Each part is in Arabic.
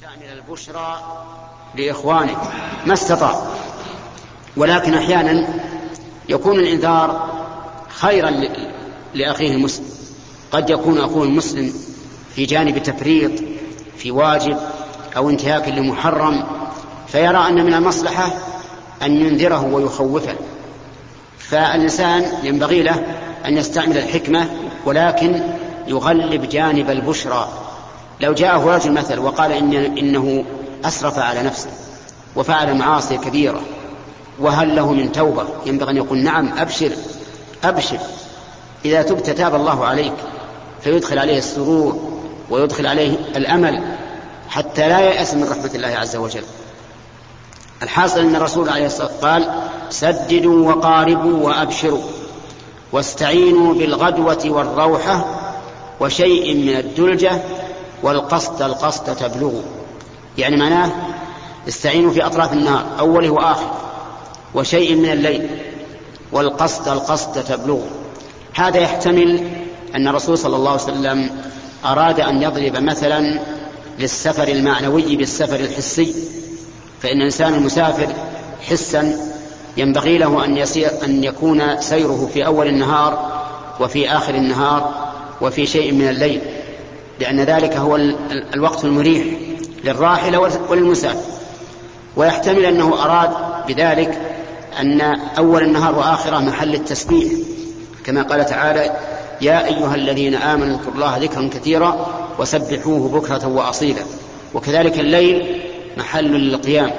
يستعمل البشرى لإخوانه ما استطاع. ولكن أحيانا يكون الإنذار خيرا لأخيه المسلم. قد يكون أخوه المسلم في جانب تفريط في واجب أو انتهاك لمحرم فيرى أن من المصلحة أن ينذره ويخوفه. فالإنسان ينبغي له أن يستعمل الحكمة ولكن يغلب جانب البشرى. لو جاءه رجل مثل وقال إن إنه أسرف على نفسه وفعل معاصي كبيرة وهل له من توبة ينبغي أن يقول نعم أبشر أبشر. إذا تبت تاب الله عليك فيدخل عليه السرور ويدخل عليه الأمل حتى لا ييأس من رحمة الله عز وجل. الحاصل أن الرسول عليه الصلاة والسلام قال سددوا وقاربوا وأبشروا واستعينوا بالغدوة والروحة وشيء من الدلجة والقصد القصد تبلغوا يعني معناه استعينوا في أطراف النهار أوله وآخره وشيء من الليل. والقصد القصد تبلغوا هذا يحتمل أن الرسول صلى الله عليه وسلم أراد أن يضرب مثلا للسفر المعنوي بالسفر الحسي. فإن الإنسان المسافر حسا ينبغي له أن, يسير أن يكون سيره في أول النهار وفي آخر النهار وفي شيء من الليل. لأن ذلك هو الوقت المريح للراحلة وللمسافر ويحتمل أنه أراد بذلك أن أول النهار وآخره محل التسبيح. كما قال تعالى يا أيها الذين آمنوا اذكروا الله ذكرا كثيرا وسبحوه بكرة وأصيلا. وكذلك الليل محل للقيام.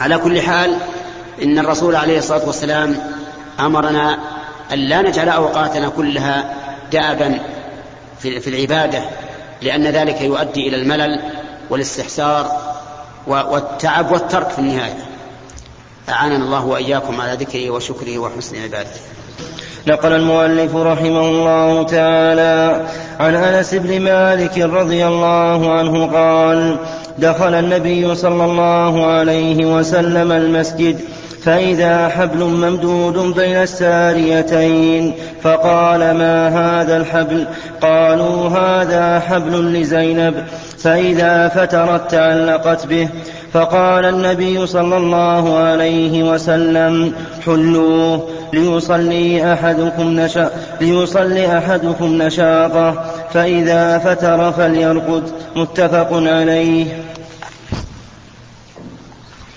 على كل حال إن الرسول عليه الصلاة والسلام أمرنا أن لا نجعل أوقاتنا كلها دأبا في العبادة لأن ذلك يؤدي إلى الملل والاستحسار والتعب والترك في النهاية. أعاننا الله وإياكم على ذكره وشكره وحسن عبادته نقل المؤلف رحمه الله تعالى عن أنس بن مالك رضي الله عنه قال دخل النبي صلى الله عليه وسلم المسجد فإذا حبل ممدود بين الساريتين فقال ما هذا الحبل؟ قالوا هذا حبل لزينب. فإذا فترت تعلقت به فقال النبي صلى الله عليه وسلم حلوة ليصلي أحدكم نشا ليصلي أحدكم نشاطه. فإذا فتر فليرقد متفق عليه.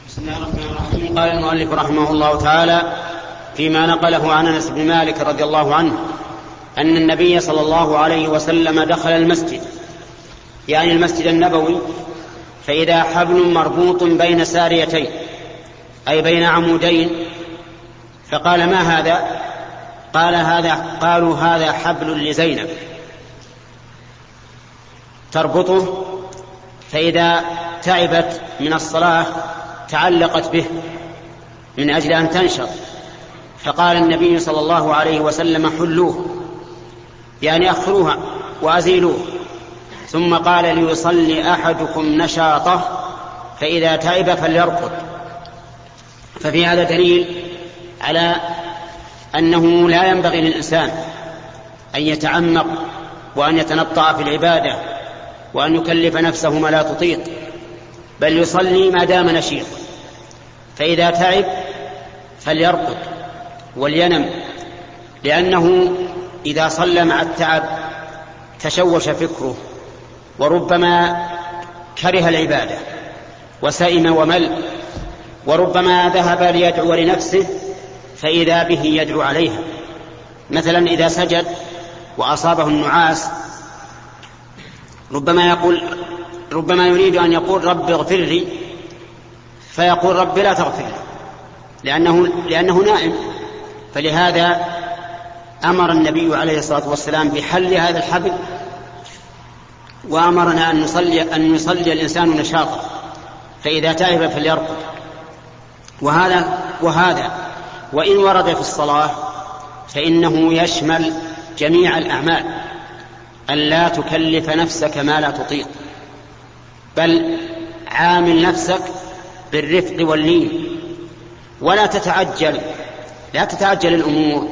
بسم الله الرحمن الرحيم قال المؤلف رحمه الله تعالى فيما نقله عن انس بن مالك رضي الله عنه ان النبي صلى الله عليه وسلم دخل المسجد. يعني المسجد النبوي فإذا حبل مربوط بين ساريتين أي بين عمودين فقال ما هذا؟ قال هذا قالوا هذا حبل لزينب. تربطه فإذا تعبت من الصلاة تعلقت به. من أجل أن تنشط. فقال النبي صلى الله عليه وسلم حلوة يعني أخروها وأزيلوه. ثم قال ليصلي أحدكم نشاطه فإذا تعب فليرقد ففي هذا دليل على أنه لا ينبغي للإنسان أن يتعمق وأن يتنطع في العبادة وأن يكلف نفسه ما لا تطيق بل يصلي ما دام نشيط. فإذا تعب فليرقد ولينم لأنه إذا صلى مع التعب تشوش فكره وربما كره العبادة وسئم ومل وربما ذهب ليدعو لنفسه فإذا به يدعو عليها. مثلا إذا سجد وأصابه النعاس ربما يقول ربما يريد أن يقول رب اغفر لي فيقول رب لا تغفر لي. لأنه, لأنه نائم. فلهذا أمر النبي عليه الصلاة والسلام بحل هذا الحبل وأمرنا أن نصلي أن يصلي الإنسان نشاطا فإذا تعب فليرقد وهذا وهذا وإن ورد في الصلاة فإنه يشمل جميع الأعمال أن لا تكلف نفسك ما لا تطيق بل عامل نفسك بالرفق واللين ولا تتعجل لا تتعجل الأمور.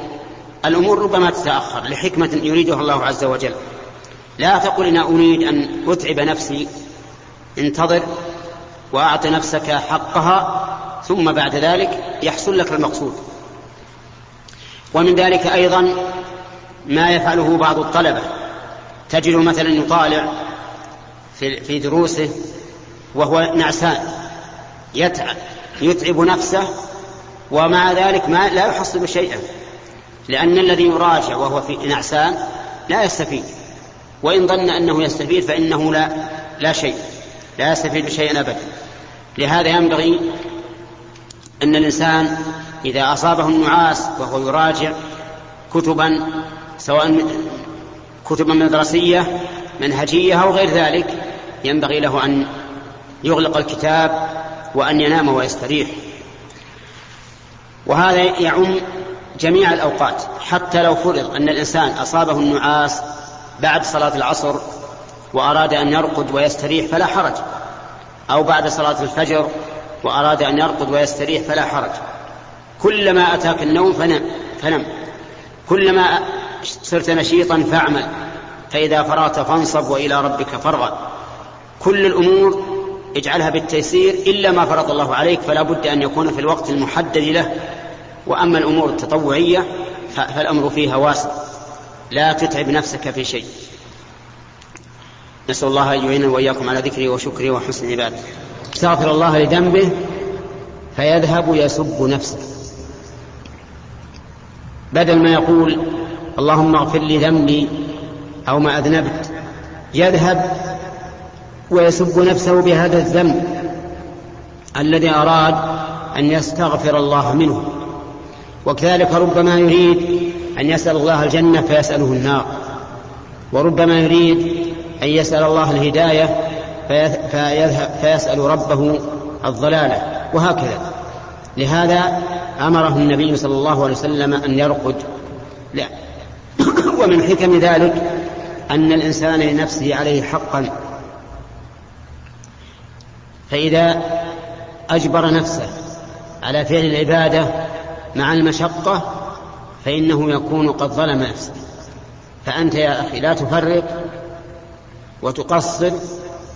الأمور ربما تتأخر لحكمة يريدها الله عز وجل. لا تقل إن أريد أن أتعب نفسي انتظر وأعط نفسك حقها ثم بعد ذلك يحصل لك المقصود. ومن ذلك أيضا ما يفعله بعض الطلبة. تجد مثلا يطالع في دروسه وهو نعسان يتعب يتعب نفسه ومع ذلك ما لا يحصل شيئا لأن الذي يراجع وهو في نعسان لا يستفيد. وإن ظن أنه يستفيد فإنه لا لا شيء لا يستفيد شيئا أبدا. لهذا ينبغي أن الإنسان إذا أصابه النعاس وهو يراجع كتبا سواء كتبا مدرسية منهجية أو غير ذلك ينبغي له أن يغلق الكتاب وأن ينام ويستريح. وهذا يعم جميع الأوقات حتى لو فرض أن الإنسان أصابه النعاس بعد صلاة العصر وأراد أن يرقد ويستريح فلا حرج أو بعد صلاة الفجر وأراد أن يرقد ويستريح فلا حرج. كلما أتاك النوم فنم فنم. كلما صرت نشيطا فاعمل فإذا فرغت فانصب وإلى ربك فارغب. كل الأمور اجعلها بالتيسير إلا ما فرض الله عليك فلا بد أن يكون في الوقت المحدد له وأما الأمور التطوعية فالأمر فيها واسع. لا تتعب نفسك في شيء. نسأل الله أن يعيننا وإياكم على ذكره وشكره وحسن عباده. استغفر الله لذنبه فيذهب يسب نفسه. بدل ما يقول اللهم اغفر لي ذنبي أو ما أذنبت يذهب ويسب نفسه بهذا الذنب الذي أراد أن يستغفر الله منه. وكذلك ربما يريد أن يسأل الله الجنة فيسأله النار وربما يريد أن يسأل الله الهداية فيسأل ربه الضلالة وهكذا. لهذا أمره النبي صلى الله عليه وسلم أن يرقد. لا. ومن حكم ذلك أن الإنسان لنفسه عليه حقا. فإذا أجبر نفسه على فعل العبادة مع المشقة فإنه يكون قد ظلم نفسه. فأنت يا أخي لا تفرق وتقصر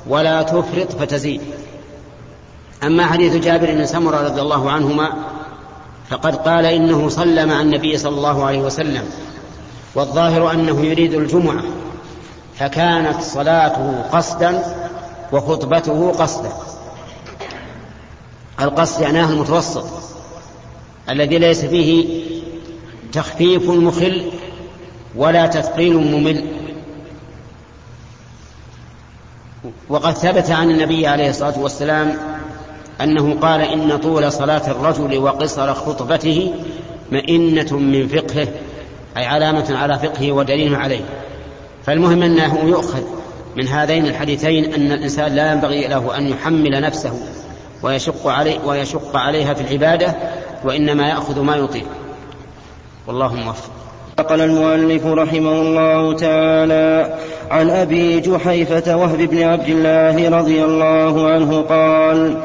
ولا تفرط فتزيد. أما حديث جابر بن سمرة رضي الله عنهما فقد قال إنه صلى مع النبي صلى الله عليه وسلم والظاهر أنه يريد الجمعة فكانت صلاته قصدا وخطبته قصدا. القصد معناه المتوسط. الذي ليس فيه تخفيف مخل ولا تثقيل ممل. وقد ثبت عن النبي عليه الصلاة والسلام أنه قال إن طول صلاة الرجل وقصر خطبته مئنة من فقهه أي علامة على فقهه ودليل عليه. فالمهم أنه يؤخذ من هذين الحديثين أن الإنسان لا ينبغي له أن يحمل نفسه ويشق عليه ويشق عليها في العبادة وإنما يأخذ ما يطيق. والله موفق. نقل المؤلف رحمه الله تعالى عن أبي جحيفة وهب بن عبد الله رضي الله عنه قال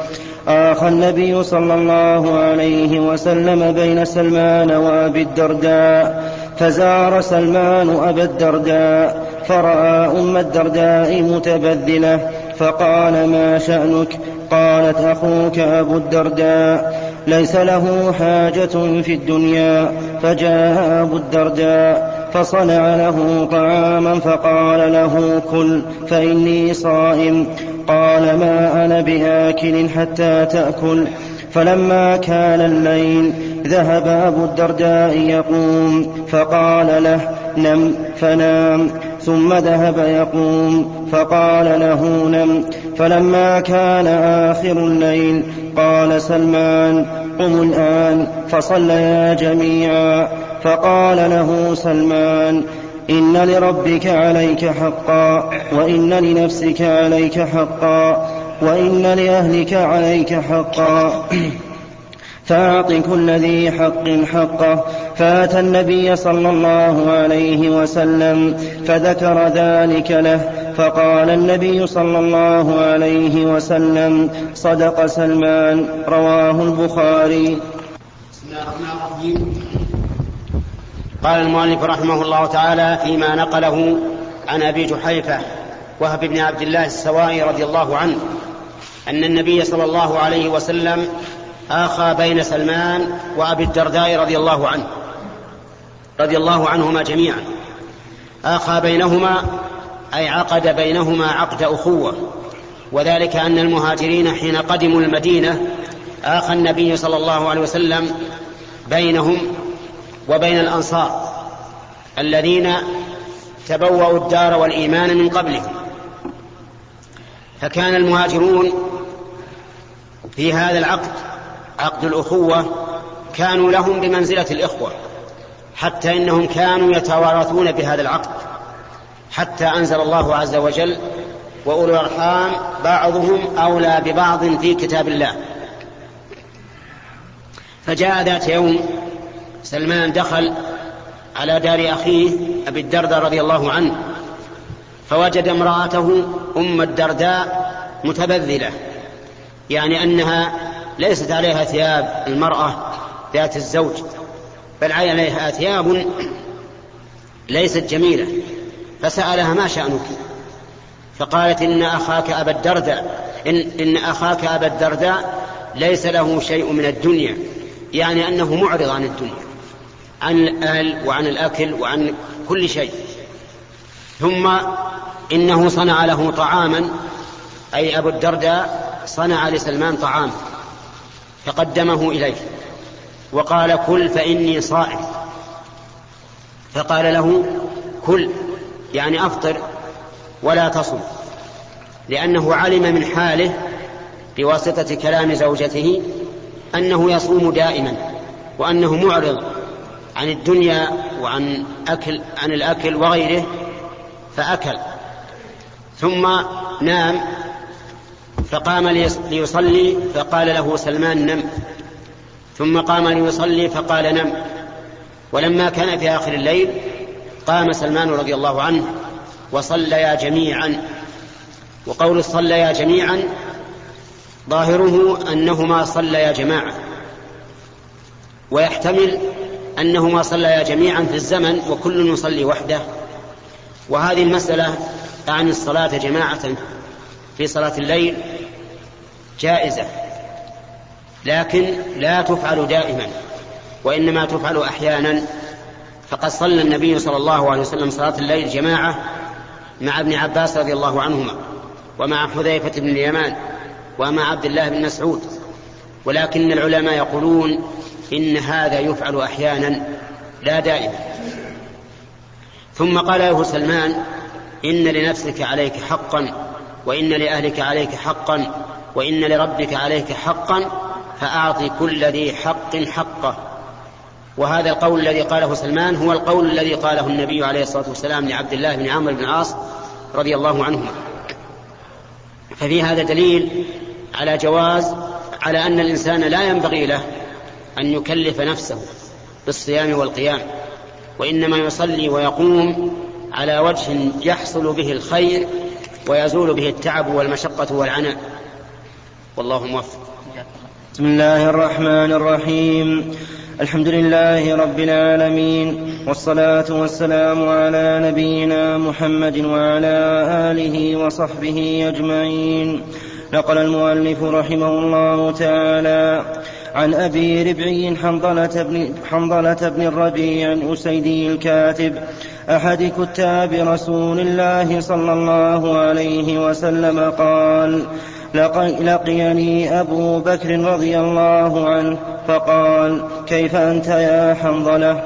آخى النبي صلى الله عليه وسلم بين سلمان وأبي الدرداء فزار سلمان أبا الدرداء فرأى أم الدرداء متبذلة فقال ما شأنك؟ قالت أخوك أبو الدرداء. ليس له حاجة في الدنيا فجاء أبو الدرداء فصنع له طعاما فقال له كل فإني صائم. قال ما أنا بآكل حتى تأكل. فلما كان الليل ذهب أبو الدرداء يقوم فقال له نم فنام ثم ذهب يقوم فقال له نم. فلما كان آخر الليل قال سلمان قم الآن فصليا جميعا. فقال له سلمان إن لربك عليك حقا وإن لنفسك عليك حقا وإن لأهلك عليك حقا. فأعط كل ذي حق حقه. فأتى النبي صلى الله عليه وسلم فذكر ذلك له. فقال النبي صلى الله عليه وسلم صدق سلمان رواه البخاري. بسم الله الرحمن الرحيم قال المؤلف رحمه الله تعالى فيما نقله عن أبي جحيفة وهب بن عبد الله السوائي رضي الله عنه أن النبي صلى الله عليه وسلم آخى بين سلمان وأبي الدرداء رضي الله عنه. رضي الله عنهما جميعا. آخى بينهما أي عقد بينهما عقد أخوة. وذلك أن المهاجرين حين قدموا المدينة آخى النبي صلى الله عليه وسلم بينهم وبين الأنصار الذين تبوأوا الدار والإيمان من قبلهم. فكان المهاجرون في هذا العقد عقد الأخوة كانوا لهم بمنزلة الإخوة حتى إنهم كانوا يتوارثون بهذا العقد حتى أنزل الله عز وجل وأولو الأرحام بعضهم أولى ببعض في كتاب الله. فجاء ذات يوم سلمان دخل على دار أخيه أبي الدرداء رضي الله عنه فوجد امرأته أم الدرداء متبذلة يعني أنها ليست عليها ثياب المرأة ذات الزوج بل عليها ثياب ليست جميلة. فسألها ما شأنك؟ فقالت إن أخاك أبا الدرداء إن, إن أخاك أبا الدرداء ليس له شيء من الدنيا يعني أنه معرض عن الدنيا عن الأهل وعن الأكل وعن كل شيء. ثم إنه صنع له طعاما أي أبو الدرداء صنع لسلمان طعام فقدمه إليه وقال كل فإني صائم. فقال له كل يعني أفطر ولا تصم. لأنه علم من حاله بواسطة كلام زوجته أنه يصوم دائما وأنه معرض عن الدنيا وعن أكل عن الأكل وغيره فأكل. ثم نام فقام ليصلي فقال له سلمان نم. ثم قام ليصلي فقال نم. ولما كان في آخر الليل قام سلمان رضي الله عنه وصليا جميعا. وقول صليا جميعا ظاهره أنهما صليا جماعة. ويحتمل أنهما صليا جميعا في الزمن وكل يصلي وحده. وهذه المسألة عن الصلاة جماعة. في صلاة الليل جائزة لكن لا تفعل دائما وإنما تفعل أحيانا. فقد صلى النبي صلى الله عليه وسلم صلاة الليل جماعة مع ابن عباس رضي الله عنهما ومع حذيفة بن اليمان ومع عبد الله بن مسعود. ولكن العلماء يقولون إن هذا يفعل أحيانا لا دائما. ثم قال له سلمان إن لنفسك عليك حقا وإن لأهلك عليك حقا وإن لربك عليك حقا فأعطي كل ذي حق حقه. وهذا القول الذي قاله سلمان هو القول الذي قاله النبي عليه الصلاة والسلام لعبد الله بن عمرو بن العاص رضي الله عنهما. ففي هذا دليل على جواز على أن الإنسان لا ينبغي له أن يكلف نفسه بالصيام والقيام وإنما يصلي ويقوم على وجه يحصل به الخير ويزول به التعب والمشقة والعناء. والله موفق. بسم الله الرحمن الرحيم. الحمد لله رب العالمين والصلاة والسلام على نبينا محمد وعلى آله وصحبه أجمعين. نقل المؤلف رحمه الله تعالى عن أبي ربعي حنظلة بن, حنظلة بن الربيع الأسيدي الكاتب أحد كتاب رسول الله صلى الله عليه وسلم قال لقيني أبو بكر رضي الله عنه فقال كيف أنت يا حنظلة؟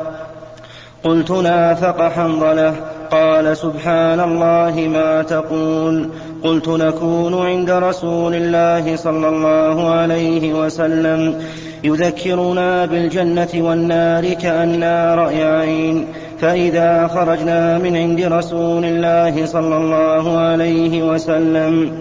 قلت نافق حنظلة. قال سبحان الله ما تقول. قلت نكون عند رسول الله صلى الله عليه وسلم يذكرنا بالجنة والنار كأننا رأي عين. فإذا خرجنا من عند رسول الله صلى الله عليه وسلم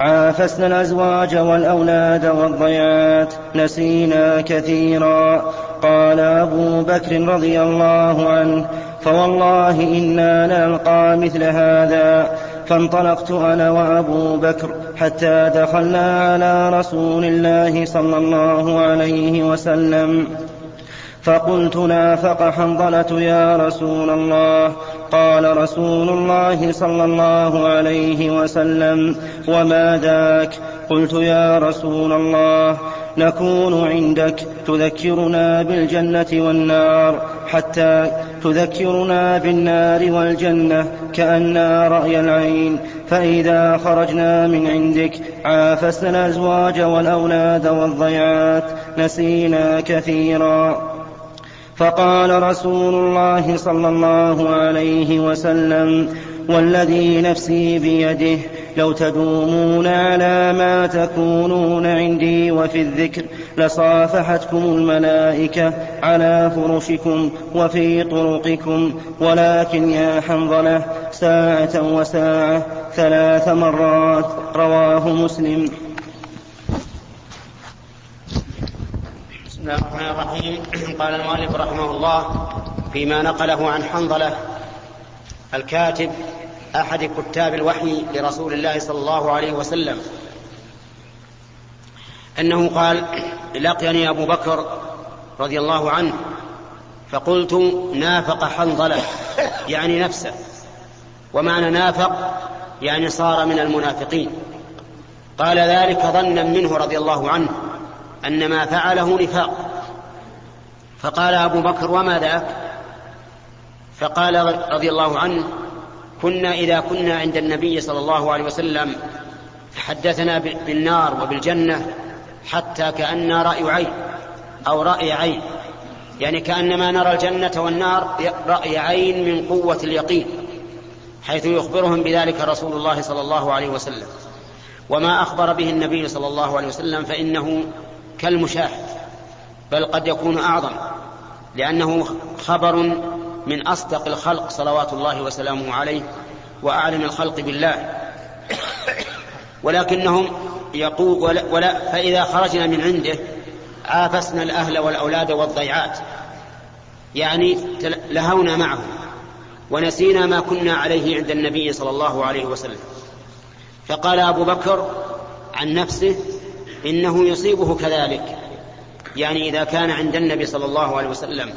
عافسنا الأزواج والأولاد والضيعات نسينا كثيرا. قال أبو بكر رضي الله عنه فوالله إنا نلقى مثل هذا. فانطلقت أنا وأبو بكر حتى دخلنا على رسول الله صلى الله عليه وسلم. فقلت نافق حنظلة يا رسول الله. قال رسول الله صلى الله عليه وسلم وما ذاك؟ قلت يا رسول الله نكون عندك تذكرنا بالجنة والنار حتى تذكرنا بالنار والجنة كأننا رأي العين فإذا خرجنا من عندك عافسنا الأزواج والأولاد والضيعات نسينا كثيرا. فقال رسول الله صلى الله عليه وسلم والذي نفسي بيده لو تدومون على ما تكونون عندي وفي الذكر لصافحتكم الملائكة على فرشكم وفي طرقكم ولكن يا حنظلة ساعة وساعة ثلاث مرات رواه مسلم. بسم الله الرحمن الرحيم. قال المؤلف رحمه الله فيما نقله عن حنظلة الكاتب أحد كتاب الوحي لرسول الله صلى الله عليه وسلم. أنه قال لقيني أبو بكر رضي الله عنه فقلت نافق حنظلة يعني نفسه. ومعنى نافق يعني صار من المنافقين. قال ذلك ظنا منه رضي الله عنه. أن ما فعله نفاق. فقال أبو بكر وما ذاك؟ فقال رضي الله عنه كنا إذا كنا عند النبي صلى الله عليه وسلم حدثنا بالنار وبالجنة حتى كأن رأي عين أو رأي عين. يعني كأنما نرى الجنة والنار رأي عين من قوة اليقين حيث يخبرهم بذلك رسول الله صلى الله عليه وسلم. وما أخبر به النبي صلى الله عليه وسلم فإنه كالمشاهد بل قد يكون أعظم لأنه خبر من أصدق الخلق صلوات الله وسلامه عليه وأعلم الخلق بالله. ولكنهم يقول ولا, ولا فإذا خرجنا من عنده عافسنا الأهل والأولاد والضيعات يعني لهونا معهم ونسينا ما كنا عليه عند النبي صلى الله عليه وسلم. فقال أبو بكر عن نفسه إنه يصيبه كذلك. يعني إذا كان عند النبي صلى الله عليه وسلم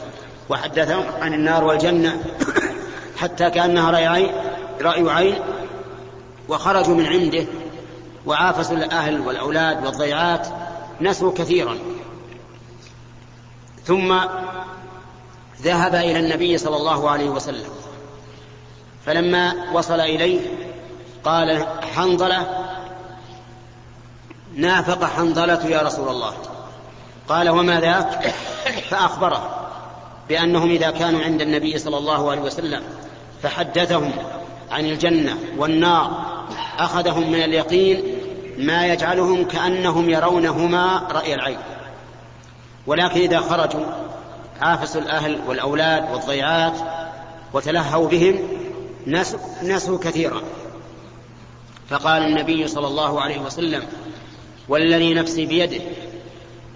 وحدثهم عن النار والجنة حتى كأنها رأي عين, رأي عين وخرجوا من عنده وعافسوا الأهل والأولاد والضيعات نسوا كثيرا. ثم ذهب إلى النبي صلى الله عليه وسلم. فلما وصل إليه قال حنظلة نافق حنظلة يا رسول الله. قال وما ذاك فأخبره بأنهم إذا كانوا عند النبي صلى الله عليه وسلم فحدثهم عن الجنة والنار أخذهم من اليقين ما يجعلهم كأنهم يرونهما رأي العين. ولكن إذا خرجوا عافسوا الأهل والأولاد والضيعات وتلهوا بهم نسوا, نسوا كثيرا. فقال النبي صلى الله عليه وسلم والذي نفسي بيده.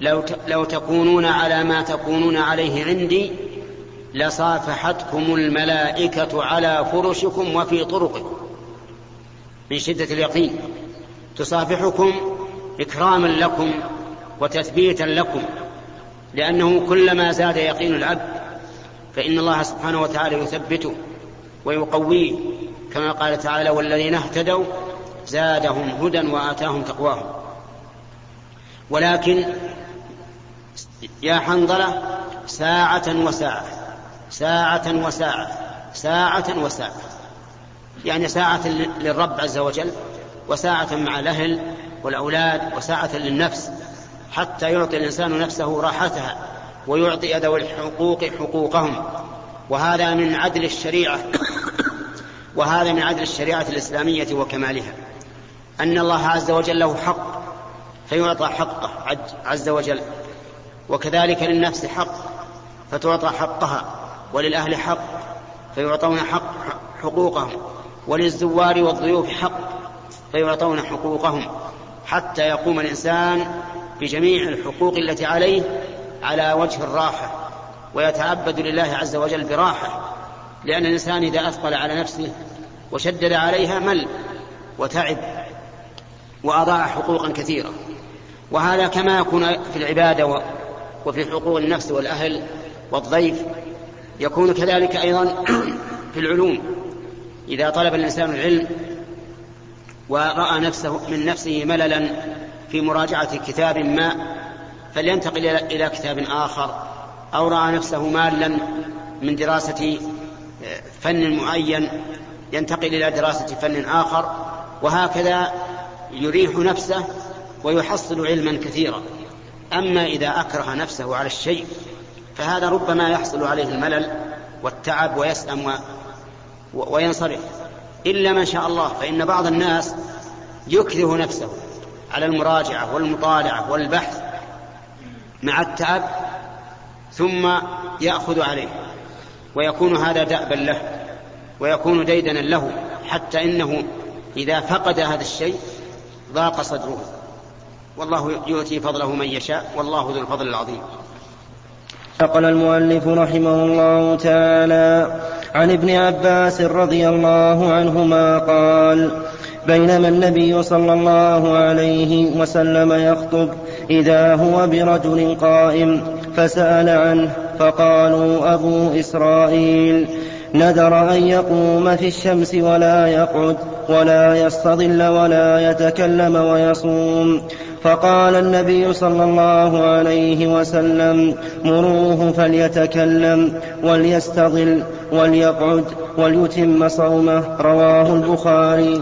لو, لو تكونون على ما تكونون عليه عندي لصافحتكم الملائكة على فرشكم وفي طرقكم. من شدة اليقين. تصافحكم إكراما لكم وتثبيتا لكم. لأنه كلما زاد يقين العبد فإن الله سبحانه وتعالى يثبته ويقويه. كما قال تعالى والذين اهتدوا زادهم هدى وآتاهم تقواهم. ولكن يا حنظلة ساعة وساعة ساعة وساعة ساعة وساعة. يعني ساعة للرب عز وجل وساعة مع الأهل والأولاد وساعة للنفس حتى يعطي الإنسان نفسه راحتها ويعطي ذوي الحقوق حقوقهم. وهذا من عدل الشريعة وهذا من عدل الشريعة الإسلامية وكمالها. أن الله عز وجل له حق فيعطى حقه عز وجل. وكذلك للنفس حق فتعطى حقها وللأهل حق فيعطون حق حقوقهم وللزوار والضيوف حق فيعطون حقوقهم حتى يقوم الإنسان بجميع الحقوق التي عليه على وجه الراحة ويتعبد لله عز وجل براحة لأن الإنسان إذا أثقل على نفسه وشدد عليها مل وتعب وأضاع حقوقا كثيرة. وهذا كما يكون في العبادة وفي حقوق النفس والأهل والضيف. يكون كذلك أيضا في العلوم. إذا طلب الإنسان العلم ورأى نفسه من نفسه مللا في مراجعة كتاب ما فلينتقل إلى كتاب آخر أو رأى نفسه مالا من دراسة آه، فن معين ينتقل إلى دراسة فن آخر وهكذا يريح نفسه ويحصل علما كثيرا. أما إذا أكره نفسه على الشيء فهذا ربما يحصل عليه الملل والتعب ويسأم و... وينصرف. إلا ما شاء الله فإن بعض الناس يكره نفسه على المراجعة والمطالعة والبحث مع التعب ثم يأخذ عليه ويكون هذا دأبا له ويكون ديدنا له حتى إنه إذا فقد هذا الشيء ضاق صدره. والله يؤتي فضله من يشاء والله ذو الفضل العظيم. نقل المؤلف رحمه الله تعالى عن ابن عباس رضي الله عنهما قال بينما النبي صلى الله عليه وسلم يخطب إذا هو برجل قائم فسأل عنه فقالوا أبو إسرائيل نذر أن يقوم في الشمس ولا يقعد ولا يستظل ولا يتكلم ويصوم. فقال النبي صلى الله عليه وسلم مروه فليتكلم وليستظل وليقعد وليتم صومه. رواه البخاري.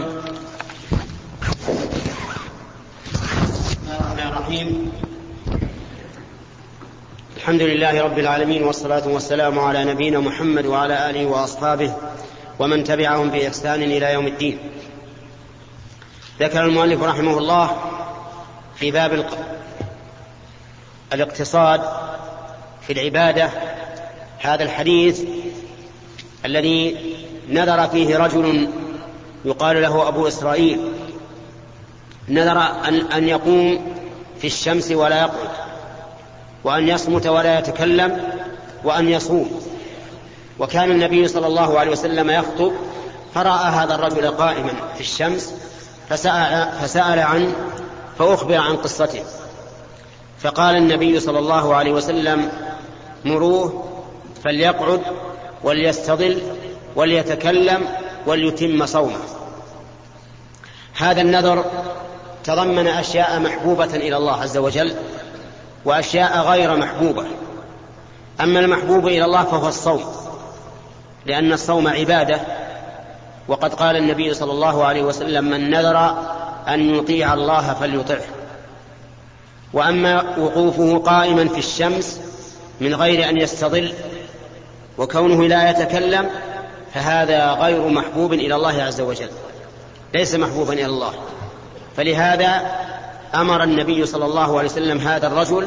الحمد لله رب العالمين والصلاة والسلام على نبينا محمد وعلى آله وأصحابه ومن تبعهم بإحسان إلى يوم الدين. ذكر المؤلف رحمه الله في باب الاقتصاد في العبادة. هذا الحديث الذي نذر فيه رجل يقال له أبو إسرائيل. نذر أن يقوم في الشمس ولا يقعد وأن يصمت ولا يتكلم وأن يصوم. وكان النبي صلى الله عليه وسلم يخطب فرأى هذا الرجل قائما في الشمس فسأل, فسأل عنه فأخبر عن قصته. فقال النبي صلى الله عليه وسلم مروه فليقعد وليستظل وليتكلم وليتم صومه. هذا النذر تضمن أشياء محبوبة إلى الله عز وجل وأشياء غير محبوبة. أما المحبوب إلى الله فهو الصوم لأن الصوم عبادة. وقد قال النبي صلى الله عليه وسلم من نذر أن يطيع الله فليطعه. وأما وقوفه قائما في الشمس من غير أن يستظل وكونه لا يتكلم فهذا غير محبوب إلى الله عز وجل ليس محبوبا إلى الله. فلهذا أمر النبي صلى الله عليه وسلم هذا الرجل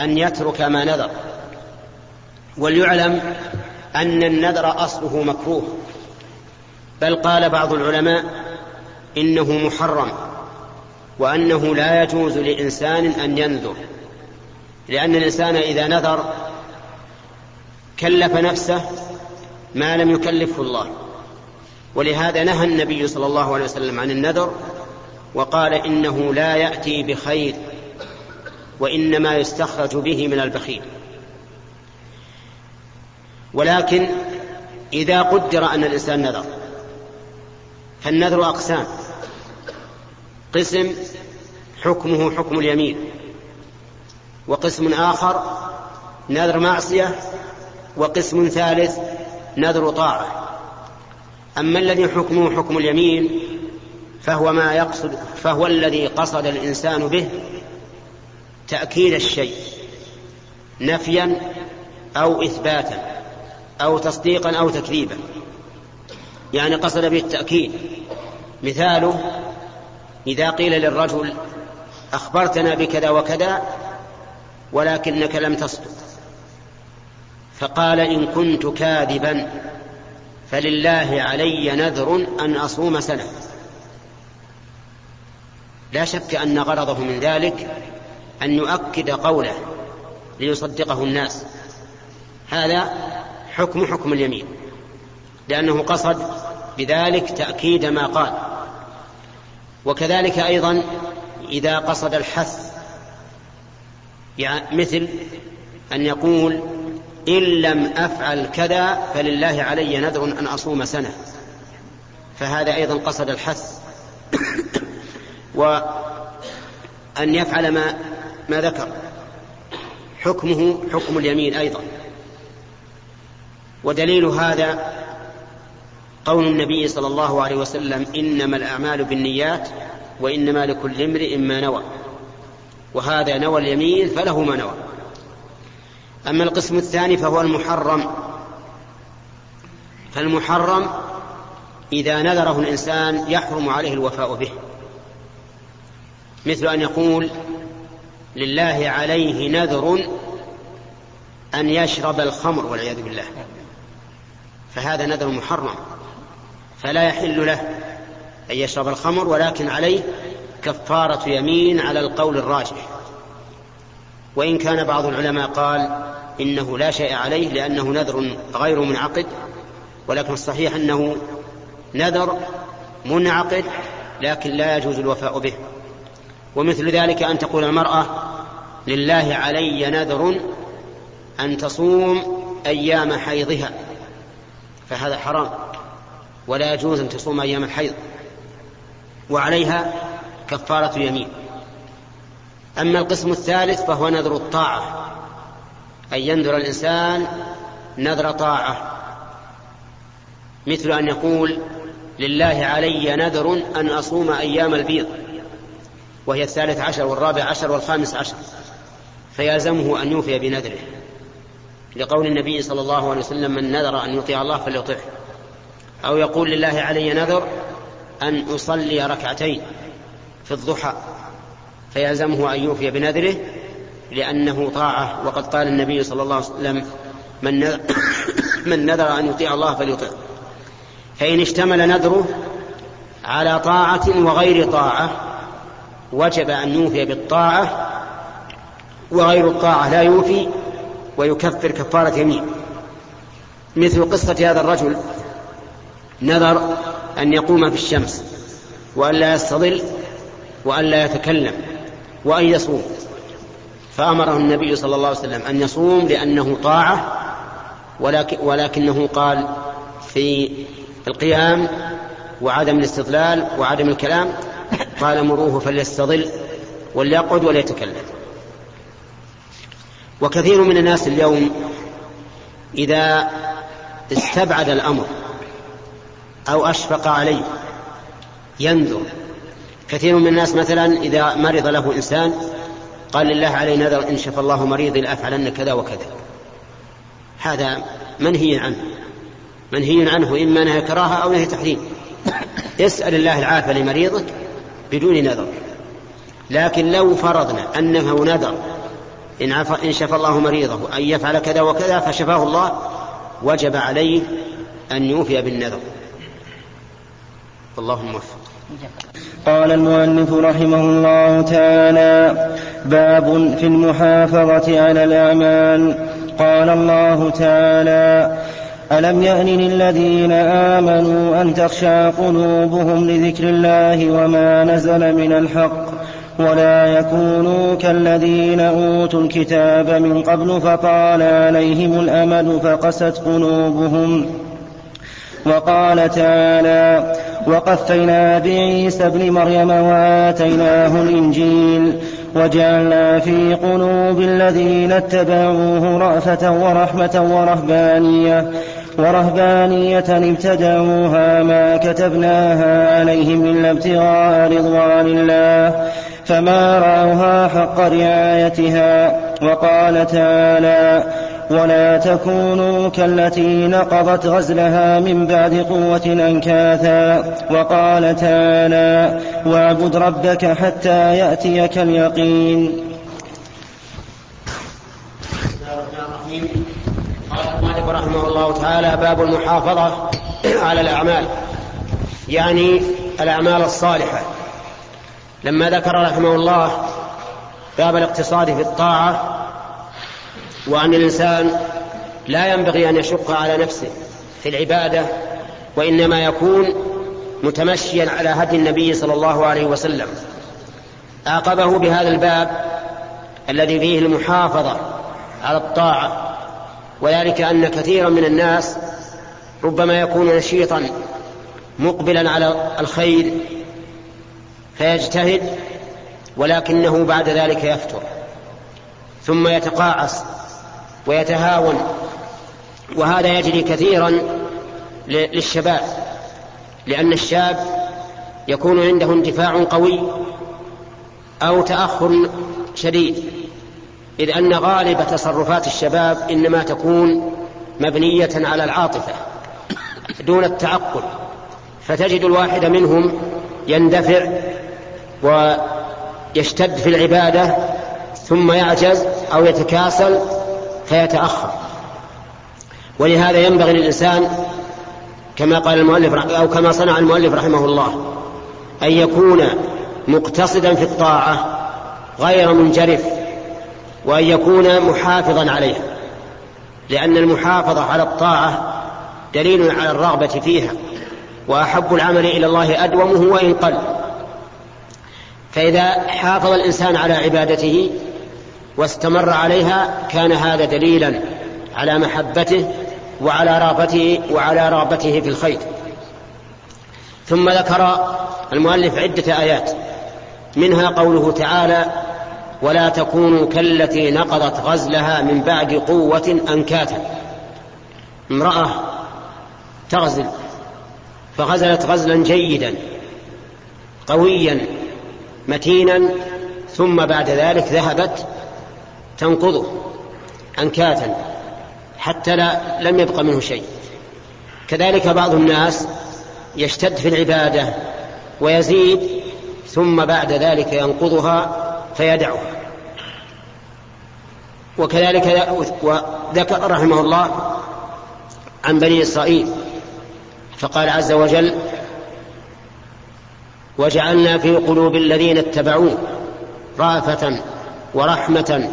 أن يترك ما نذر وليعلم أن النذر أصله مكروه. بل قال بعض العلماء إنه محرم وأنه لا يجوز لإنسان أن ينذر لأن الإنسان إذا نذر كلف نفسه ما لم يكلفه الله. ولهذا نهى النبي صلى الله عليه وسلم عن النذر وقال إنه لا يأتي بخير وإنما يستخرج به من البخيل. ولكن إذا قدر أن الإنسان نذر فالنذر أقسام. قسم حكمه حكم اليمين. وقسم آخر نذر معصية وقسم ثالث نذر طاعة. أما الذي حكمه حكم اليمين فهو ما يقصد فهو الذي قصد الإنسان به تأكيد الشيء نفيا أو إثباتا أو تصديقا أو تكذيبا. يعني قصد به التأكيد. مثاله إذا قيل للرجل أخبرتنا بكذا وكذا ولكنك لم تصدق. فقال إن كنت كاذبا فلله علي نذر أن أصوم سنة. لا شك أن غرضه من ذلك أن يؤكد قوله ليصدقه الناس. هذا حكم حكم اليمين. لأنه قصد بذلك تأكيد ما قال. وكذلك أيضا إذا قصد الحث يعني مثل أن يقول إن لم أفعل كذا فلله علي نذر أن أصوم سنة. فهذا أيضا قصد الحث. وأن يفعل ما ما ذكر. حكمه حكم اليمين أيضا. ودليل هذا قول النبي صلى الله عليه وسلم إنما الأعمال بالنيات وإنما لكل امرئ ما نوى. وهذا نوى اليمين فله ما نوى. أما القسم الثاني فهو المحرم. فالمحرم إذا نذره الإنسان يحرم عليه الوفاء به. مثل أن يقول لله عليه نذر أن يشرب الخمر والعياذ بالله. فهذا نذر محرم. فلا يحل له أن يشرب الخمر ولكن عليه كفارة يمين على القول الراجح. وإن كان بعض العلماء قال إنه لا شيء عليه لأنه نذر غير منعقد ولكن الصحيح أنه نذر منعقد لكن لا يجوز الوفاء به. ومثل ذلك أن تقول المرأة لله علي نذر أن تصوم أيام حيضها فهذا حرام. ولا يجوز أن تصوم أيام الحيض وعليها كفارة يمين أما القسم الثالث فهو نذر الطاعة أن ينذر الإنسان نذر طاعة. مثل أن يقول لله علي نذر أن أصوم أيام البيض وهي الثالث عشر والرابع عشر والخامس عشر فيلزمه أن يوفي بنذره. لقول النبي صلى الله عليه وسلم من نذر أن يطيع الله فليطعه. أو يقول لله علي نذر أن أصلي ركعتين في الضحى فيلزمه أن يوفي بنذره لأنه طاعة. وقد قال النبي صلى الله عليه وسلم من نذر, من نذر أن يطيع الله فليطع. فإن اشتمل نذره على طاعة وغير طاعة وجب أن يوفي بالطاعة وغير الطاعة لا يوفي ويكفر كفارة يمين. مثل قصة هذا الرجل نذر أن يقوم في الشمس وأن لا يستظل وأن لا يتكلم وأن يصوم. فأمره النبي صلى الله عليه وسلم أن يصوم لأنه طاعة ولكن ولكنه قال في القيام وعدم الاستظلال وعدم الكلام قال مروه فليستظل وليقعد وليتكلم. وكثير من الناس اليوم إذا استبعد الأمر أو أشفق عليه. ينذر. كثير من الناس مثلا إذا مرض له إنسان قال لله علي نذر إن شفى الله مريضي لأفعلن كذا وكذا. هذا منهي عنه. منهي عنه إما نهي كراهة أو نهي تحريم. اسأل الله العافية لمريضك بدون نذر. لكن لو فرضنا أنه نذر إن, إن شفى الله مريضه أن يفعل كذا وكذا فشفاه الله وجب عليه أن يوفي بالنذر. اللهم موفق. قال المؤلف رحمه الله تعالى باب في المحافظة على الأعمال. قال الله تعالى ألم يأن للذين آمنوا أن تخشع قلوبهم لذكر الله وما نزل من الحق ولا يكونوا كالذين أوتوا الكتاب من قبل فطال عليهم الأمد فقست قلوبهم. وقال تعالى وقفينا بعيسى ابن مريم وآتيناه الإنجيل وجعلنا في قلوب الذين اتبعوه رأفة ورحمة ورهبانية ورهبانية ابتدعوها ما كتبناها عليهم إلا ابتغاء رضوان الله فما رعوها حق رعايتها وقال تعالى ولا تكونوا كالتي نقضت غزلها من بعد قوة أنكاثا. وقال تعالى واعبد ربك حتى يأتيك اليقين. قال المالك رحمه الله تعالى باب المحافظة على الأعمال. يعني الأعمال الصالحة. لما ذكر رحمه الله باب الاقتصاد في الطاعة وأن الإنسان لا ينبغي أن يشق على نفسه في العبادة وإنما يكون متمشيا على هدي النبي صلى الله عليه وسلم. عاقبه بهذا الباب الذي فيه المحافظة على الطاعة وذلك أن كثيرا من الناس ربما يكون نشيطا مقبلا على الخير فيجتهد ولكنه بعد ذلك يفتر ثم يتقاعس. ويتهاون. وهذا يجري كثيرا للشباب لأن الشاب يكون عنده اندفاع قوي أو تأخر شديد إذ أن غالب تصرفات الشباب إنما تكون مبنية على العاطفة دون التعقل. فتجد الواحد منهم يندفع ويشتد في العبادة ثم يعجز أو يتكاسل فيتأخر. ولهذا ينبغي للإنسان كما قال المؤلف أو كما صنع المؤلف رحمه الله أن يكون مقتصدا في الطاعة غير منجرف وأن يكون محافظا عليها لأن المحافظة على الطاعة دليل على الرغبة فيها وأحب العمل إلى الله أدومه وإن قل. فإذا حافظ الإنسان على عبادته واستمر عليها كان هذا دليلا على محبته وعلى رغبته وعلى رغبته في الخير. ثم ذكر المؤلف عدة آيات منها قوله تعالى ولا تكونوا كالتي نقضت غزلها من بعد قوة أنكاتا. امرأة تغزل فغزلت غزلا جيدا قويا متينا ثم بعد ذلك ذهبت تنقضه أنكاتا حتى لا لم يبق منه شيء. كذلك بعض الناس يشتد في العبادة ويزيد ثم بعد ذلك ينقضها فيدعها وكذلك وذكر رحمه الله عن بني إسرائيل فقال عز وجل وجعلنا في قلوب الذين اتبعوه رافة ورحمة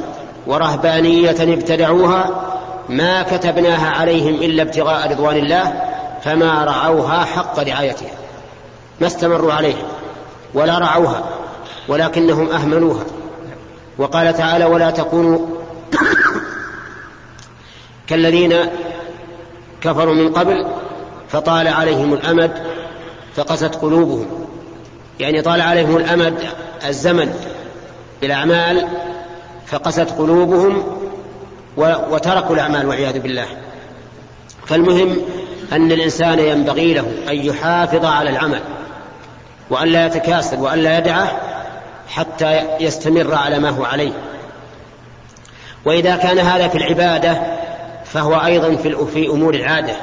ورهبانية ابتدعوها ما كتبناها عليهم إلا ابتغاء رضوان الله فما رعوها حق رعايتها ما استمروا عليها ولا رعوها ولكنهم أهملوها. وقال تعالى ولا تكونوا كالذين كفروا من قبل فطال عليهم الأمد فقست قلوبهم. يعني طال عليهم الأمد الزمن بالأعمال فقست قلوبهم وتركوا الأعمال والعياذ بالله. فالمهم أن الإنسان ينبغي له أن يحافظ على العمل وأن لا يتكاسل وأن لا يدعه حتى يستمر على ما هو عليه. وإذا كان هذا في العبادة فهو أيضا في أمور العادة.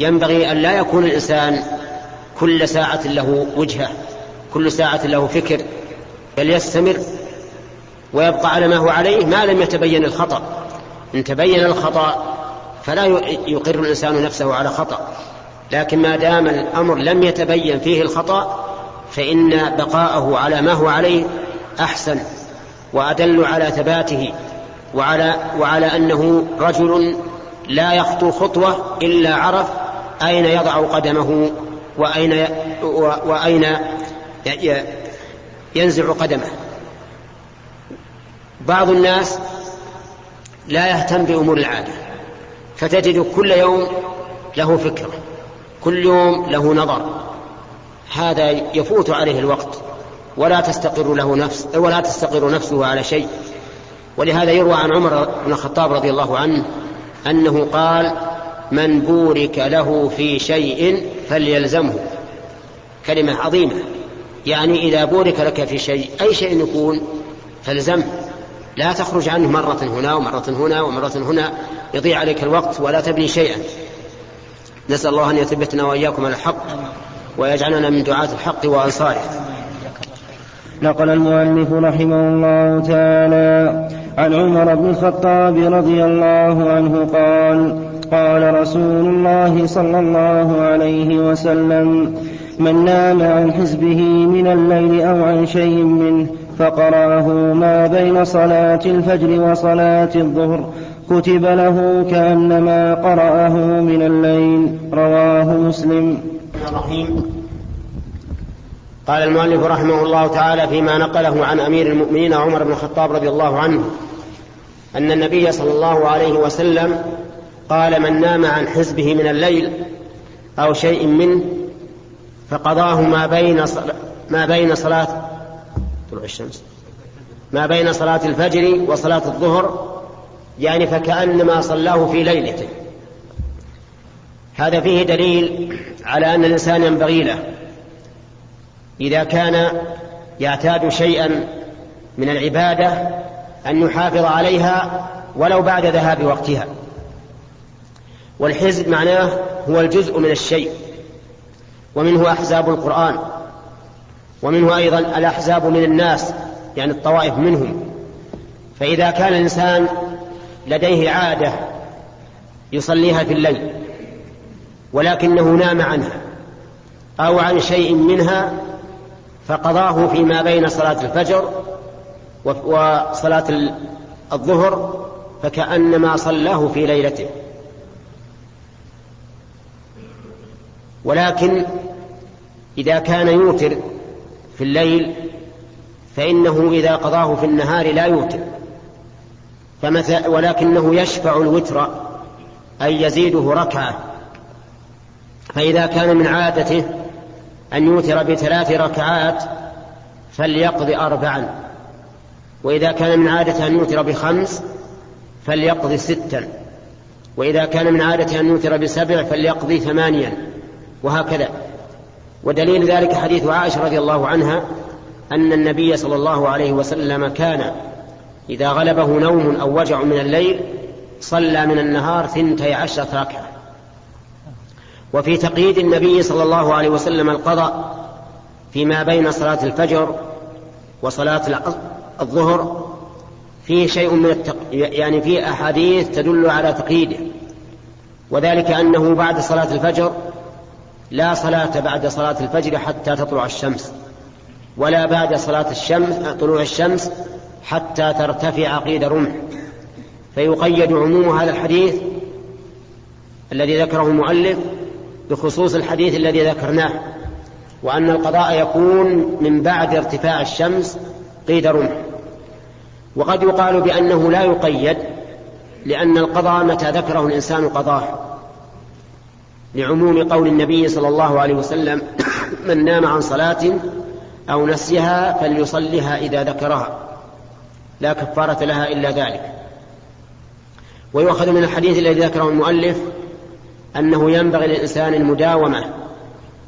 ينبغي أن لا يكون الإنسان كل ساعة له وجهة كل ساعة له فكر بل يستمر ويبقى على ما هو عليه ما لم يتبين الخطأ. إن تبين الخطأ فلا يقر الإنسان نفسه على خطأ. لكن ما دام الأمر لم يتبين فيه الخطأ فإن بقاءه على ما هو عليه أحسن وأدل على ثباته وعلى, وعلى أنه رجل لا يخطو خطوة إلا عرف أين يضع قدمه وأين, وأين ينزع قدمه. بعض الناس لا يهتم بأمور العادة فتجد كل يوم له فكرة كل يوم له نظر. هذا يفوت عليه الوقت ولا تستقر له نفس ولا تستقر نفسه على شيء. ولهذا يروى عن عمر بن الخطاب رضي الله عنه أنه قال من بورك له في شيء فليلزمه. كلمة عظيمة يعني إذا بورك لك في شيء أي شيء يكون فالزمه لا تخرج عنه مرة هنا ومرة هنا ومرة هنا يضيع عليك الوقت ولا تبني شيئا. نسأل الله أن يثبتنا وإياكم على الحق ويجعلنا من دعاة الحق وأنصاره. نقل المؤلف رحمه الله تعالى عن عمر بن الخطاب رضي الله عنه قال قال رسول الله صلى الله عليه وسلم من نام عن حزبه من الليل أو عن شيء منه فقرأه ما بين صلاة الفجر وصلاة الظهر. كتب له كأنما قرأه من الليل. رواه مسلم. الرحيم. قال المؤلف رحمه الله تعالى فيما نقله عن أمير المؤمنين عمر بن الخطاب رضي الله عنه أن النبي صلى الله عليه وسلم قال من نام عن حزبه من الليل أو شيء منه فقضاه ما بين ما بين صلاة طلوع الشمس. ما بين صلاة الفجر وصلاة الظهر يعني فكأنما صلاه في ليلته هذا فيه دليل على أن الإنسان ينبغي له إذا كان يعتاد شيئا من العبادة أن يحافظ عليها ولو بعد ذهاب وقتها. والحزب معناه هو الجزء من الشيء ومنه أحزاب القرآن. ومنه أيضا الأحزاب من الناس يعني الطوائف منهم. فإذا كان الإنسان لديه عادة يصليها في الليل ولكنه نام عنها أو عن شيء منها فقضاه فيما بين صلاة الفجر وصلاة الظهر فكأنما صلاه في ليلته. ولكن إذا كان يوتر في الليل فإنه إذا قضاه في النهار لا يوتر. ولكنه يشفع الوتر أي يزيده ركعة. فإذا كان من عادته أن يوتر بثلاث ركعات فليقضي أربعا. وإذا كان من عادته أن يوتر بخمس فليقضي ستا. وإذا كان من عادته أن يوتر بسبع فليقضي ثمانيا. وهكذا. ودليل ذلك حديث عائشة رضي الله عنها أن النبي صلى الله عليه وسلم كان إذا غلبه نوم أو وجع من الليل صلى من النهار ثنتي عشرة ركعة. وفي تقييد النبي صلى الله عليه وسلم القضاء فيما بين صلاة الفجر وصلاة الظهر فيه شيء من التق... يعني في أحاديث تدل على تقييده. وذلك أنه بعد صلاة الفجر لا صلاة بعد صلاة الفجر حتى تطلع الشمس ولا بعد صلاة الشمس طلوع الشمس حتى ترتفع قيد رمح فيقيد عموم هذا الحديث الذي ذكره المؤلف بخصوص الحديث الذي ذكرناه وأن القضاء يكون من بعد ارتفاع الشمس قيد رمح وقد يقال بأنه لا يقيد لأن القضاء متى ذكره الإنسان قضاه. لعموم قول النبي صلى الله عليه وسلم من نام عن صلاة أو نسيها فليصلها إذا ذكرها. لا كفارة لها إلا ذلك. ويؤخذ من الحديث الذي ذكره المؤلف أنه ينبغي للإنسان المداومة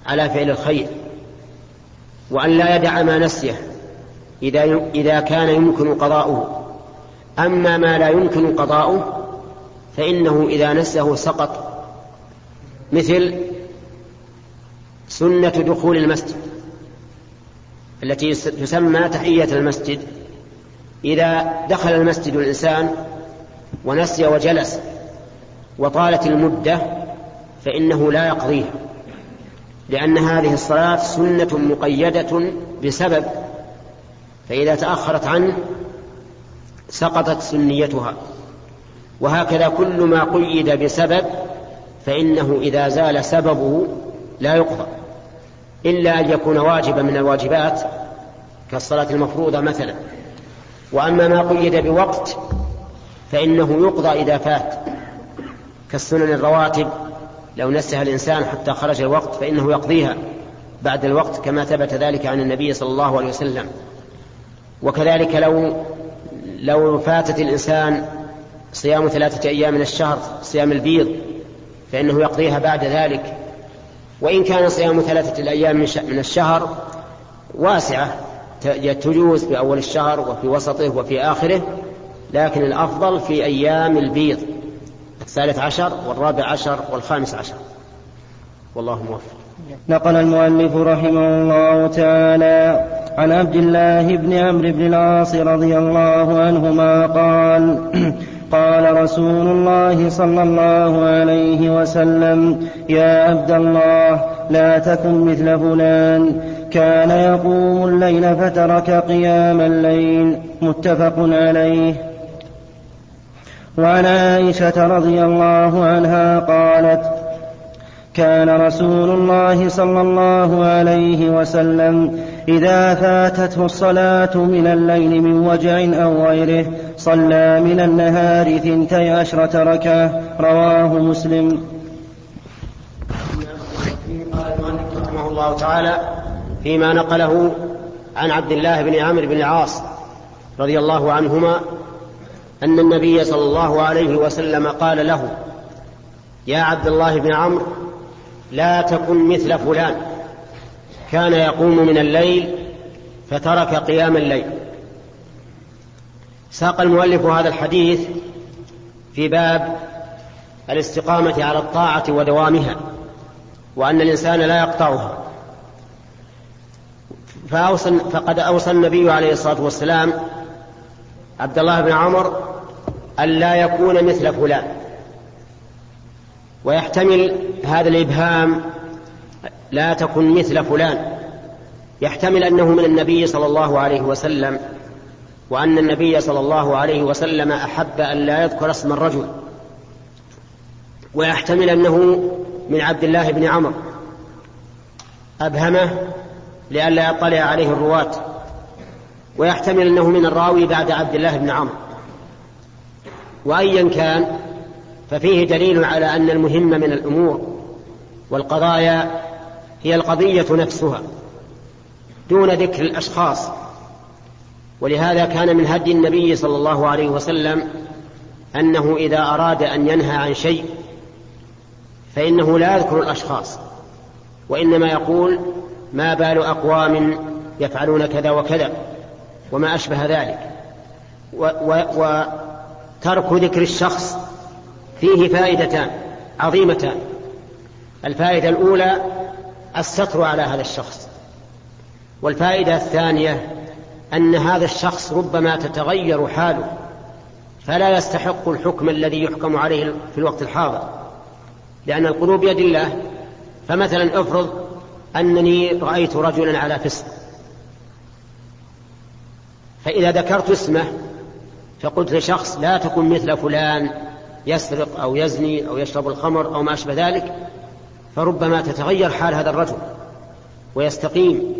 على فعل الخير وأن لا يدع ما نسيه إذا إذا كان يمكن قضاؤه. أما ما لا يمكن قضاؤه فإنه إذا نسه سقط. مثل سنة دخول المسجد التي تسمى تحية المسجد. إذا دخل المسجد الإنسان ونسي وجلس وطالت المدة فإنه لا يقضيها لأن هذه الصلاة سنة مقيدة بسبب فإذا تأخرت عنه سقطت سنيتها. وهكذا كل ما قيد بسبب فإنه إذا زال سببه لا يقضى إلا أن يكون واجبا من الواجبات كالصلاة المفروضة مثلا. وأما ما قيد بوقت فإنه يقضى إذا فات كالسنن الرواتب لو نسها الإنسان حتى خرج الوقت فإنه يقضيها بعد الوقت كما ثبت ذلك عن النبي صلى الله عليه وسلم. وكذلك لو لو فاتت الإنسان صيام ثلاثة أيام من الشهر صيام البيض فإنه يقضيها بعد ذلك. وإن كان صيام ثلاثة الأيام من الشهر واسعة. تجوز في أول الشهر وفي وسطه وفي آخره لكن الأفضل في أيام البيض الثالث عشر والرابع عشر والخامس عشر. والله موفق. نقل المؤلف رحمه الله تعالى عن عبد الله بن عمرو بن العاص رضي الله عنهما قال قال رسول الله صلى الله عليه وسلم يا عبد الله لا تكن مثل فلان كان يقوم الليل فترك قيام الليل. متفق عليه. وعن عائشة رضي الله عنها قالت كان رسول الله صلى الله عليه وسلم إذا فاتته الصلاة من الليل من وجع أو غيره صلى من النهار ثنتي عشرة ركعة. رواه مسلم. قال المؤلف رحمه الله تعالى فيما نقله عن عبد الله بن عمرو بن العاص رضي الله عنهما أن النبي صلى الله عليه وسلم قال له يا عبد الله بن عمرو لا تكن مثل فلان. كان يقوم من الليل فترك قيام الليل. ساق المؤلف هذا الحديث في باب الاستقامة على الطاعة ودوامها وأن الإنسان لا يقطعها. فأوصى فقد أوصى النبي عليه الصلاة والسلام عبد الله بن عمر أن لا يكون مثل فلان. ويحتمل هذا الإبهام لا تكن مثل فلان. يحتمل أنه من النبي صلى الله عليه وسلم. وأن النبي صلى الله عليه وسلم أحب أن لا يذكر اسم الرجل ويحتمل أنه من عبد الله بن عمرو. أبهمه لئلا يطلع عليه الرواة ويحتمل أنه من الراوي بعد عبد الله بن عمرو. وأيا كان ففيه دليل على أن المهم من الأمور والقضايا هي القضية نفسها دون ذكر الأشخاص. ولهذا كان من هدي النبي صلى الله عليه وسلم أنه إذا أراد أن ينهى عن شيء فإنه لا يذكر الأشخاص وإنما يقول ما بال أقوام يفعلون كذا وكذا وما أشبه ذلك. وترك ذكر الشخص فيه فائدتان عظيمتان. الفائدة الأولى الستر على هذا الشخص والفائدة الثانية أن هذا الشخص ربما تتغير حاله فلا يستحق الحكم الذي يحكم عليه في الوقت الحاضر. لأن القلوب بيد الله فمثلا افرض أنني رأيت رجلا على فسق. فإذا ذكرت اسمه فقلت لشخص لا تكن مثل فلان يسرق أو يزني أو يشرب الخمر أو ما أشبه ذلك فربما تتغير حال هذا الرجل ويستقيم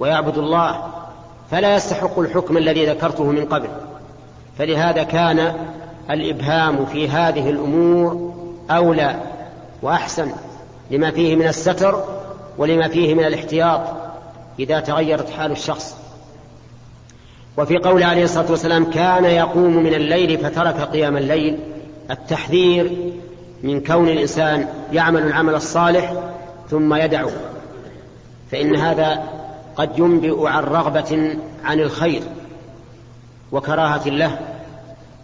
ويعبد الله فلا يستحق الحكم الذي ذكرته من قبل. فلهذا كان الإبهام في هذه الأمور أولى وأحسن لما فيه من الستر ولما فيه من الاحتياط إذا تغيرت حال الشخص. وفي قول عليه الصلاة والسلام كان يقوم من الليل فترك قيام الليل. التحذير من كون الإنسان يعمل العمل الصالح ثم يدعو. فإن هذا قد ينبئ عن رغبة عن الخير وكراهة له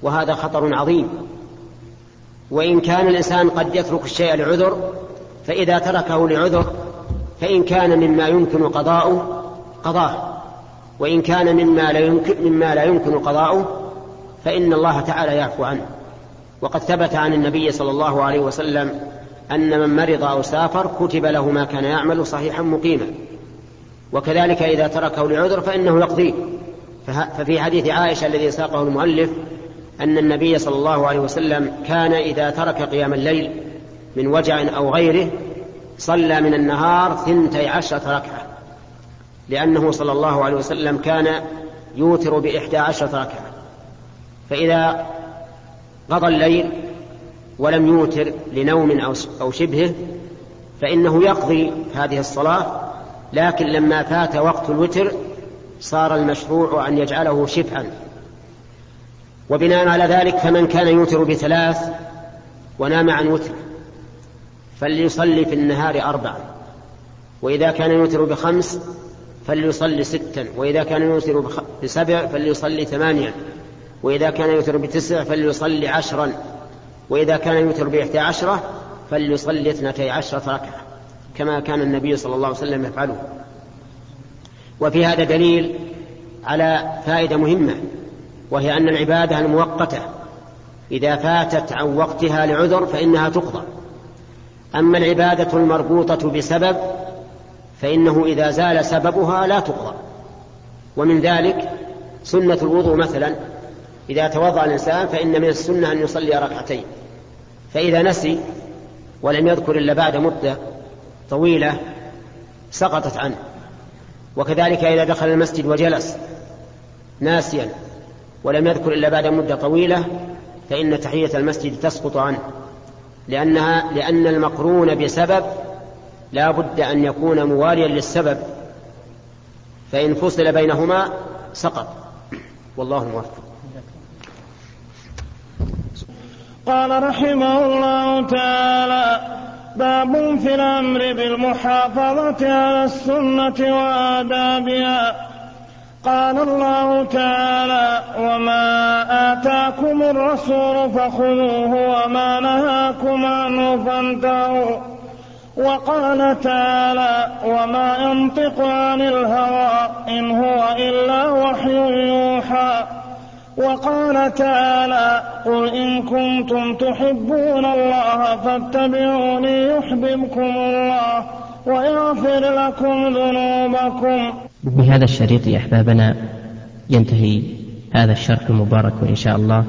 وهذا خطر عظيم. وإن كان الإنسان قد يترك الشيء لعذر فإذا تركه لعذر فإن كان مما يمكن قضاؤه قضاه. وإن كان مما لا يمكن, مما لا يمكن قضاؤه فإن الله تعالى يعفو عنه. وقد ثبت عن النبي صلى الله عليه وسلم أن من مرض أو سافر كتب له ما كان يعمل صحيحا مقيما. وكذلك إذا تركه لعذر فإنه يقضيه ففي حديث عائشة الذي ساقه المؤلف أن النبي صلى الله عليه وسلم كان إذا ترك قيام الليل من وجع أو غيره صلى من النهار ثنتي عشرة ركعة لأنه صلى الله عليه وسلم كان يوتر بإحدى عشرة ركعة. فإذا قضى الليل ولم يوتر لنوم أو شبهه فإنه يقضي هذه الصلاة لكن لما فات وقت الوتر صار المشروع أن يجعله شفعا وبناء على ذلك فمن كان يوتر بثلاث ونام عن وتر فليصلي في النهار أربعا وإذا كان يوتر بخمس فليصلي ستا. وإذا كان يوتر بسبع فليصلي ثمانيا وإذا كان يوتر بتسع فليصلي عشرا. وإذا كان يوتر بإحدى عشرة فليصلي اثنتي عشرة ركعة. كما كان النبي صلى الله عليه وسلم يفعله. وفي هذا دليل على فائدة مهمة وهي أن العبادة المؤقتة إذا فاتت عن وقتها لعذر فإنها تقضى. أما العبادة المربوطة بسبب فإنه إذا زال سببها لا تقضى. ومن ذلك سنة الوضوء مثلا. إذا توضأ الإنسان فإن من السنة أن يصلي ركعتين. فإذا نسي ولم يذكر إلا بعد مدة طويلة سقطت عنه. وكذلك إذا دخل المسجد وجلس ناسيا ولم يذكر إلا بعد مدة طويلة فإن تحية المسجد تسقط عنه. لأنها لأن المقرون بسبب لا بد أن يكون مواليا للسبب فإن فصل بينهما سقط. والله موفق. قال رحمه الله تعالى باب في الأمر بالمحافظة على السنة وآدابها. قال الله تعالى وما آتاكم الرسول فخذوه وما نهاكم عنه فانتهوا. وقال تعالى وما ينطق عن الهوى إن هو إلا وحي يوحى. وقال تعالى قل إن كنتم تحبون الله فاتبعوني يحببكم الله ويغفر لكم ذنوبكم. بهذا الشريط أحبابنا ينتهي هذا الشرح المبارك إن شاء الله.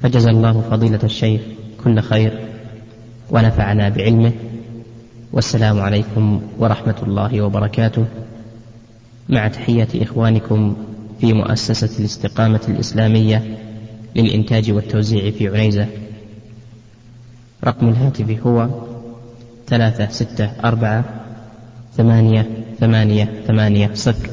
فجزى الله فضيلة الشيخ كل خير ونفعنا بعلمه. والسلام عليكم ورحمة الله وبركاته. مع تحية إخوانكم في مؤسسة الاستقامة الإسلامية للإنتاج والتوزيع في عنيزة رقم الهاتف هو ثلاثة ستة أربعة ثمانية ثمانية ثمانية صفر.